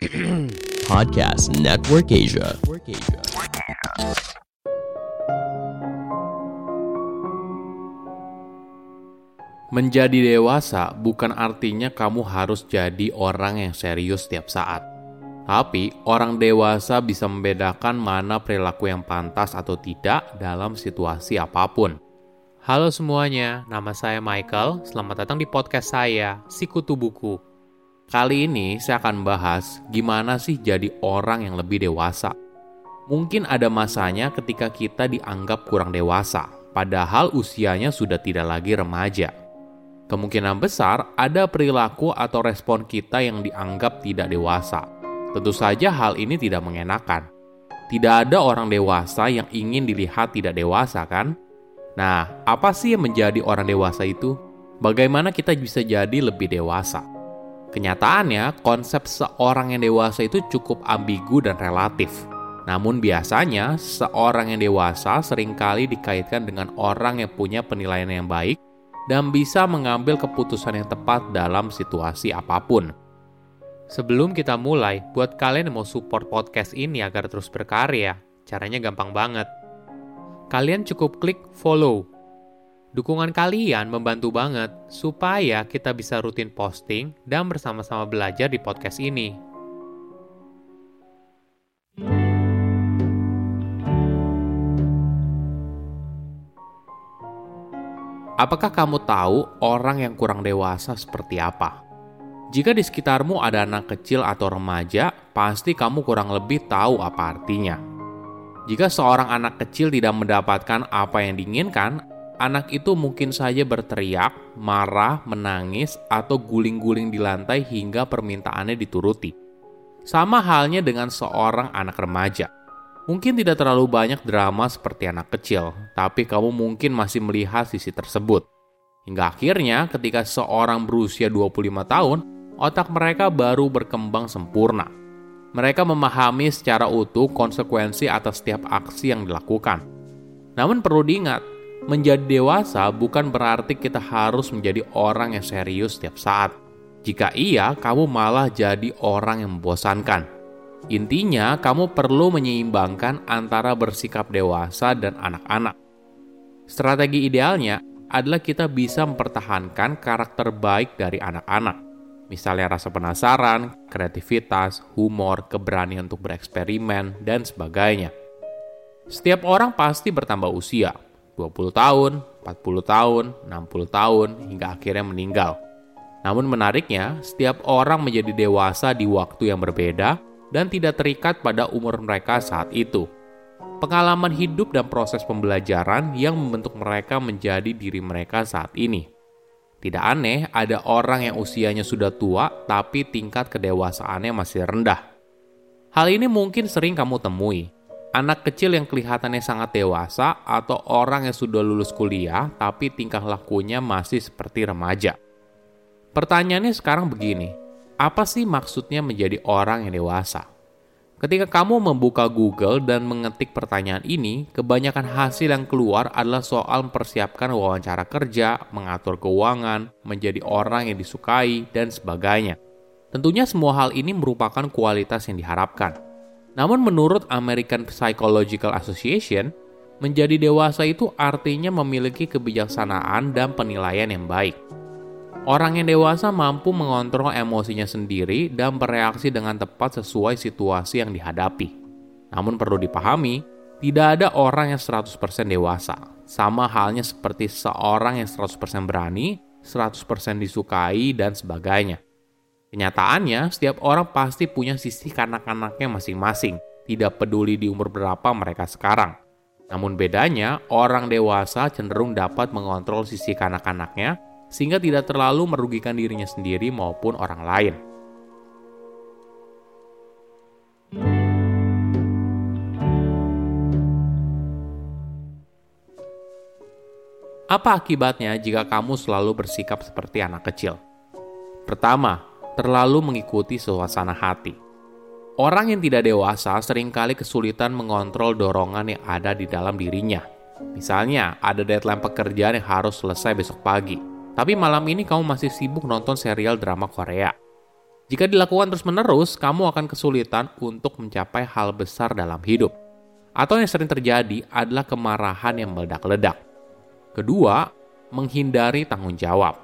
Podcast Network Asia. Menjadi dewasa bukan artinya kamu harus jadi orang yang serius setiap saat. Tapi, orang dewasa bisa membedakan mana perilaku yang pantas atau tidak dalam situasi apa pun. Halo semuanya, nama saya Michael. Selamat datang di podcast saya, Sikutu Buku. Kali ini saya akan bahas gimana sih jadi orang yang lebih dewasa. Mungkin ada masanya ketika kita dianggap kurang dewasa, padahal usianya sudah tidak lagi remaja. Kemungkinan besar ada perilaku atau respon kita yang dianggap tidak dewasa. Tentu saja hal ini tidak mengenakan. Tidak ada orang dewasa yang ingin dilihat tidak dewasa kan? Nah, apa sih yang menjadi orang dewasa itu? Bagaimana kita bisa jadi lebih dewasa? Kenyataannya, konsep seorang yang dewasa itu cukup ambigu dan relatif. Namun biasanya, seorang yang dewasa sering kali dikaitkan dengan orang yang punya penilaian yang baik dan bisa mengambil keputusan yang tepat dalam situasi apa pun. Sebelum kita mulai, buat kalian yang mau support podcast ini agar terus berkarya, caranya gampang banget. Kalian cukup klik follow. Dukungan kalian membantu banget supaya kita bisa rutin posting dan bersama-sama belajar di podcast ini. Apakah kamu tahu orang yang kurang dewasa seperti apa? Jika di sekitarmu ada anak kecil atau remaja, pasti kamu kurang lebih tahu apa artinya. Jika seorang anak kecil tidak mendapatkan apa yang diinginkan, anak itu mungkin saja berteriak, marah, menangis, atau guling-guling di lantai hingga permintaannya dituruti. Sama halnya dengan seorang anak remaja Mungkin tidak terlalu banyak drama seperti anak kecil, tapi kamu mungkin masih melihat sisi tersebut. Hingga akhirnya ketika seorang berusia 25 tahun, otak mereka baru berkembang sempurna. Mereka memahami secara utuh konsekuensi atas setiap aksi yang dilakukan. Namun perlu diingat, menjadi dewasa bukan berarti kita harus menjadi orang yang serius setiap saat. Jika iya, kamu malah jadi orang yang membosankan. Intinya, kamu perlu menyeimbangkan antara bersikap dewasa dan anak-anak. Strategi idealnya adalah kita bisa mempertahankan karakter baik dari anak-anak. Misalnya rasa penasaran, kreativitas, humor, keberanian untuk bereksperimen, dan sebagainya. Setiap orang pasti bertambah usia, 20 tahun, 40 tahun, 60 tahun, hingga akhirnya meninggal. Namun menariknya, setiap orang menjadi dewasa di waktu yang berbeda, dan tidak terikat pada umur mereka saat itu. Pengalaman hidup dan proses pembelajaran yang membentuk mereka menjadi diri mereka saat ini. Tidak aneh, ada orang yang usianya sudah tua, tapi tingkat kedewasaannya masih rendah. Hal ini mungkin sering kamu temui. Anak kecil yang kelihatannya sangat dewasa, atau orang yang sudah lulus kuliah, tapi tingkah lakunya masih seperti remaja. Pertanyaannya sekarang begini: apa sih maksudnya menjadi orang yang dewasa? Ketika kamu membuka Google dan mengetik pertanyaan ini, kebanyakan hasil yang keluar adalah soal mempersiapkan wawancara kerja, mengatur keuangan, menjadi orang yang disukai, dan sebagainya. Tentunya semua hal ini merupakan kualitas yang diharapkan. Namun menurut American Psychological Association, menjadi dewasa itu artinya memiliki kebijaksanaan dan penilaian yang baik. Orang yang dewasa mampu mengontrol emosinya sendiri dan bereaksi dengan tepat sesuai situasi yang dihadapi. Namun perlu dipahami, tidak ada orang yang 100% dewasa. Sama halnya seperti seorang yang 100% berani, 100% disukai, dan sebagainya. Kenyataannya, setiap orang pasti punya sisi kanak-kanaknya masing-masing, tidak peduli di umur berapa mereka sekarang. Namun bedanya, orang dewasa cenderung dapat mengontrol sisi kanak-kanaknya sehingga tidak terlalu merugikan dirinya sendiri maupun orang lain. Apa akibatnya jika kamu selalu bersikap seperti anak kecil? Pertama, terlalu mengikuti suasana hati. Orang yang tidak dewasa sering kali kesulitan mengontrol dorongan yang ada di dalam dirinya. Misalnya, ada deadline pekerjaan yang harus selesai besok pagi tapi malam ini kamu masih sibuk nonton serial drama Korea. Jika dilakukan terus-menerus, kamu akan kesulitan untuk mencapai hal besar dalam hidup. Atau yang sering terjadi adalah kemarahan yang meledak-ledak. Kedua, menghindari tanggung jawab.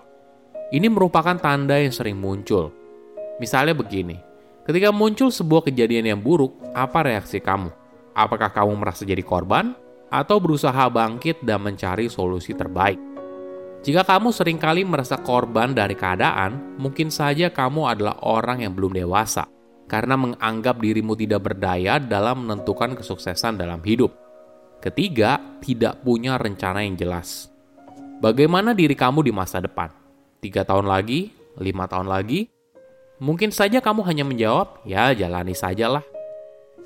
Ini merupakan tanda yang sering muncul. Misalnya begini, ketika muncul sebuah kejadian yang buruk, apa reaksi kamu? Apakah kamu merasa jadi korban? Atau berusaha bangkit dan mencari solusi terbaik? Jika kamu sering kali merasa korban dari keadaan, mungkin saja kamu adalah orang yang belum dewasa karena menganggap dirimu tidak berdaya dalam menentukan kesuksesan dalam hidup. Ketiga, tidak punya rencana yang jelas. Bagaimana diri kamu di masa depan? Tiga tahun lagi? Lima tahun lagi? Mungkin saja kamu hanya menjawab, ya jalani sajalah.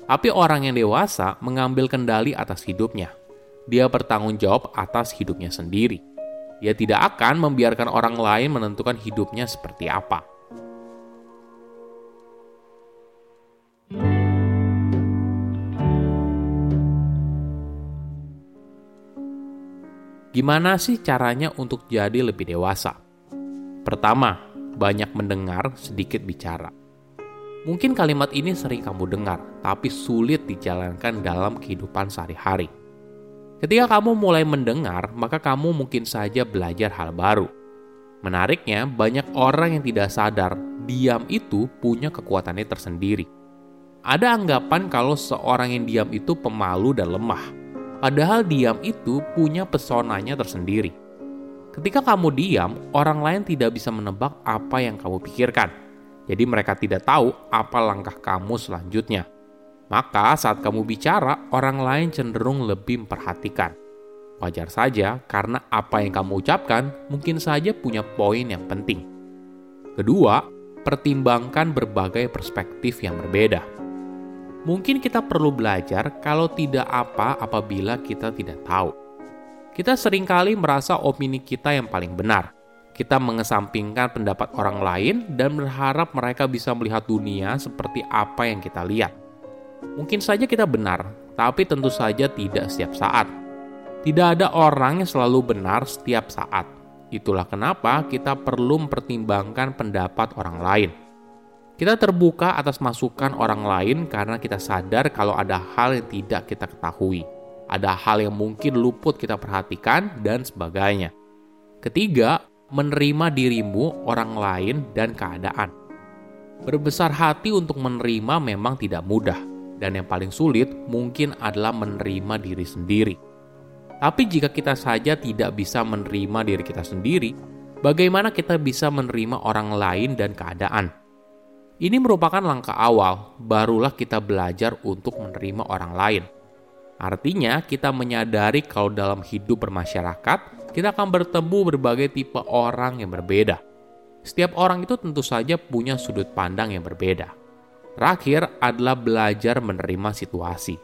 Tapi orang yang dewasa mengambil kendali atas hidupnya. Dia bertanggung jawab atas hidupnya sendiri. Dia tidak akan membiarkan orang lain menentukan hidupnya seperti apa. Gimana sih caranya untuk jadi lebih dewasa? Pertama, banyak mendengar, sedikit bicara. Mungkin kalimat ini sering kamu dengar, tapi sulit dijalankan dalam kehidupan sehari-hari. Ketika kamu mulai mendengar, maka kamu mungkin saja belajar hal baru. Menariknya, banyak orang yang tidak sadar diam itu punya kekuatannya tersendiri. Ada anggapan kalau seorang yang diam itu pemalu dan lemah, padahal diam itu punya pesonanya tersendiri. Ketika kamu diam, orang lain tidak bisa menebak apa yang kamu pikirkan. Jadi mereka tidak tahu apa langkah kamu selanjutnya. Maka saat kamu bicara, orang lain cenderung lebih memperhatikan. Wajar saja karena apa yang kamu ucapkan mungkin saja punya poin yang penting. Kedua, pertimbangkan berbagai perspektif yang berbeda. Mungkin kita perlu belajar kalau tidak apa apabila kita tidak tahu. Kita sering kali merasa opini kita yang paling benar. Kita mengesampingkan pendapat orang lain dan berharap mereka bisa melihat dunia seperti apa yang kita lihat. Mungkin saja kita benar, tapi tentu saja tidak setiap saat. Tidak ada orang yang selalu benar setiap saat. Itulah kenapa kita perlu mempertimbangkan pendapat orang lain. Kita terbuka atas masukan orang lain karena kita sadar kalau ada hal yang tidak kita ketahui, ada hal yang mungkin luput kita perhatikan, dan sebagainya. Ketiga, menerima dirimu, orang lain, dan keadaan. Berbesar hati untuk menerima memang tidak mudah, dan yang paling sulit mungkin adalah menerima diri sendiri. Tapi jika kita saja tidak bisa menerima diri kita sendiri, bagaimana kita bisa menerima orang lain dan keadaan? Ini merupakan langkah awal, barulah kita belajar untuk menerima orang lain. Artinya, kita menyadari kalau dalam hidup bermasyarakat, kita akan bertemu berbagai tipe orang yang berbeda. Setiap orang itu tentu saja punya sudut pandang yang berbeda. Terakhir adalah belajar menerima situasi.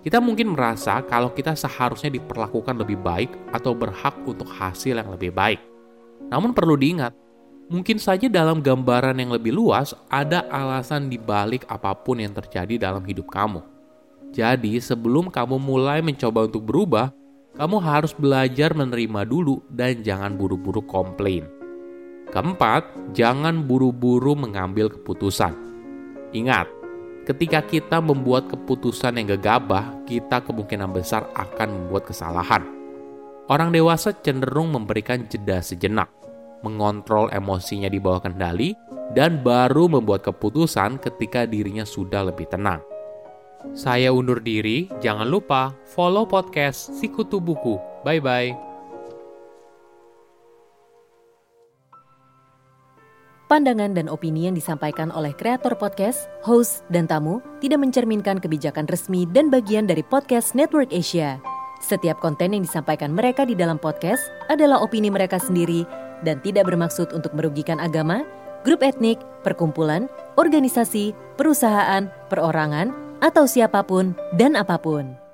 Kita mungkin merasa kalau kita seharusnya diperlakukan lebih baik atau berhak untuk hasil yang lebih baik. Namun perlu diingat, mungkin saja dalam gambaran yang lebih luas ada alasan di balik apa pun yang terjadi dalam hidup kamu. Jadi, sebelum kamu mulai mencoba untuk berubah, kamu harus belajar menerima dulu dan jangan buru-buru komplain. Keempat, jangan buru-buru mengambil keputusan. Ingat, ketika kita membuat keputusan yang gegabah, kita kemungkinan besar akan membuat kesalahan. Orang dewasa cenderung memberikan jeda sejenak, mengontrol emosinya di bawah kendali, dan baru membuat keputusan ketika dirinya sudah lebih tenang. Saya undur diri, jangan lupa follow podcast Sikutu Buku. Bye-bye. Pandangan dan opini yang disampaikan oleh kreator podcast, host, dan tamu tidak mencerminkan kebijakan resmi dan bagian dari podcast Network Asia. Setiap konten yang disampaikan mereka di dalam podcast adalah opini mereka sendiri dan tidak bermaksud untuk merugikan agama, grup etnik, perkumpulan, organisasi, perusahaan, perorangan, atau siapa pun dan apa pun.